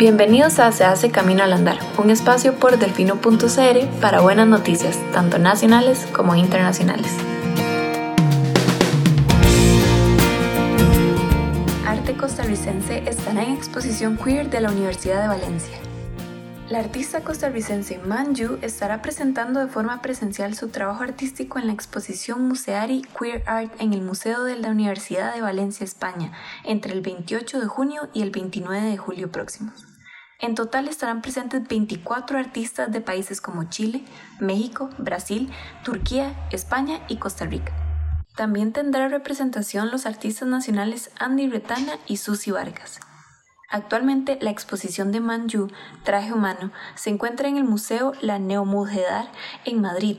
Bienvenidos a Se hace Camino al Andar, un espacio por delfino.cr para buenas noticias, tanto nacionales como internacionales. Arte costarricense estará en exposición queer de la Universidad de Valencia. La artista costarricense Manju estará presentando de forma presencial su trabajo artístico en la exposición Museari Queer Art en el Museo de la Universidad de Valencia, España, entre el 28 de junio y el 29 de julio próximos. En total estarán presentes 24 artistas de países como Chile, México, Brasil, Turquía, España y Costa Rica. También tendrá representación los artistas nacionales Andy Retana y Susi Vargas. Actualmente la exposición de Manju, Traje Humano, se encuentra en el Museo La Neomudedar en Madrid.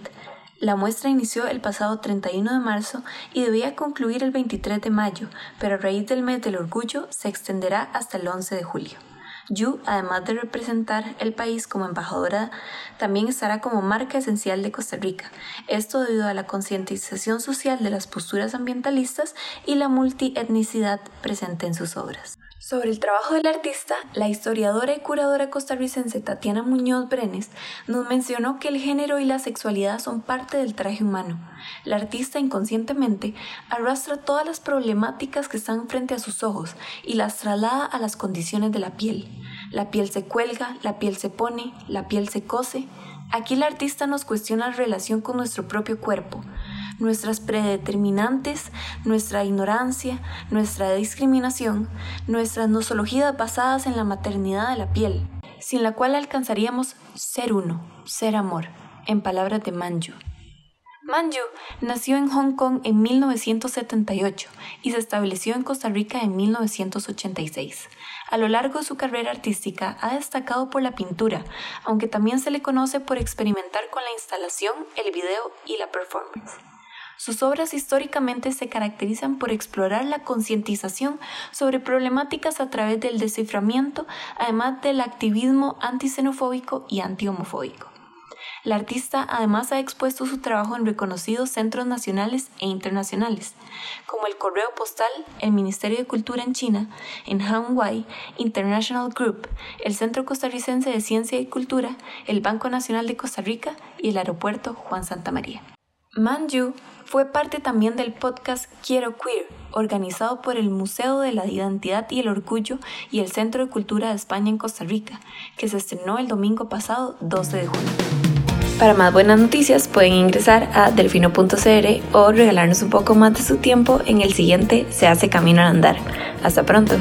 La muestra inició el pasado 31 de marzo y debía concluir el 23 de mayo, pero a raíz del mes del orgullo se extenderá hasta el 11 de julio. Yu, además de representar el país como embajadora, también estará como marca esencial de Costa Rica. Esto debido a la concientización social de las posturas ambientalistas y la multietnicidad presente en sus obras. Sobre el trabajo del artista, la historiadora y curadora costarricense Tatiana Muñoz Brenes nos mencionó que el género y la sexualidad son parte del traje humano. La artista inconscientemente arrastra todas las problemáticas que están frente a sus ojos y las traslada a las condiciones de la piel. La piel se cuelga, la piel se pone, la piel se cose. Aquí la artista nos cuestiona la relación con nuestro propio cuerpo, nuestras predeterminantes, nuestra ignorancia, nuestra discriminación, nuestras nosologías basadas en la maternidad de la piel, sin la cual alcanzaríamos ser uno, ser amor, en palabras de Manju. Manju nació en Hong Kong en 1978 y se estableció en Costa Rica en 1986. A lo largo de su carrera artística ha destacado por la pintura, aunque también se le conoce por experimentar con la instalación, el video y la performance. Sus obras históricamente se caracterizan por explorar la concientización sobre problemáticas a través del desciframiento, además del activismo antisenofóbico y antihomofóbico. La artista además ha expuesto su trabajo en reconocidos centros nacionales e internacionales, como el Correo Postal, el Ministerio de Cultura en China, en Hanwai International Group, el Centro Costarricense de Ciencia y Cultura, el Banco Nacional de Costa Rica y el Aeropuerto Juan Santa María. Manju fue parte también del podcast Quiero Queer, organizado por el Museo de la Identidad y el Orgullo y el Centro de Cultura de España en Costa Rica, que se estrenó el domingo pasado 12 de junio. Para más buenas noticias pueden ingresar a delfino.cr o regalarnos un poco más de su tiempo en el siguiente Se hace camino al andar. Hasta pronto.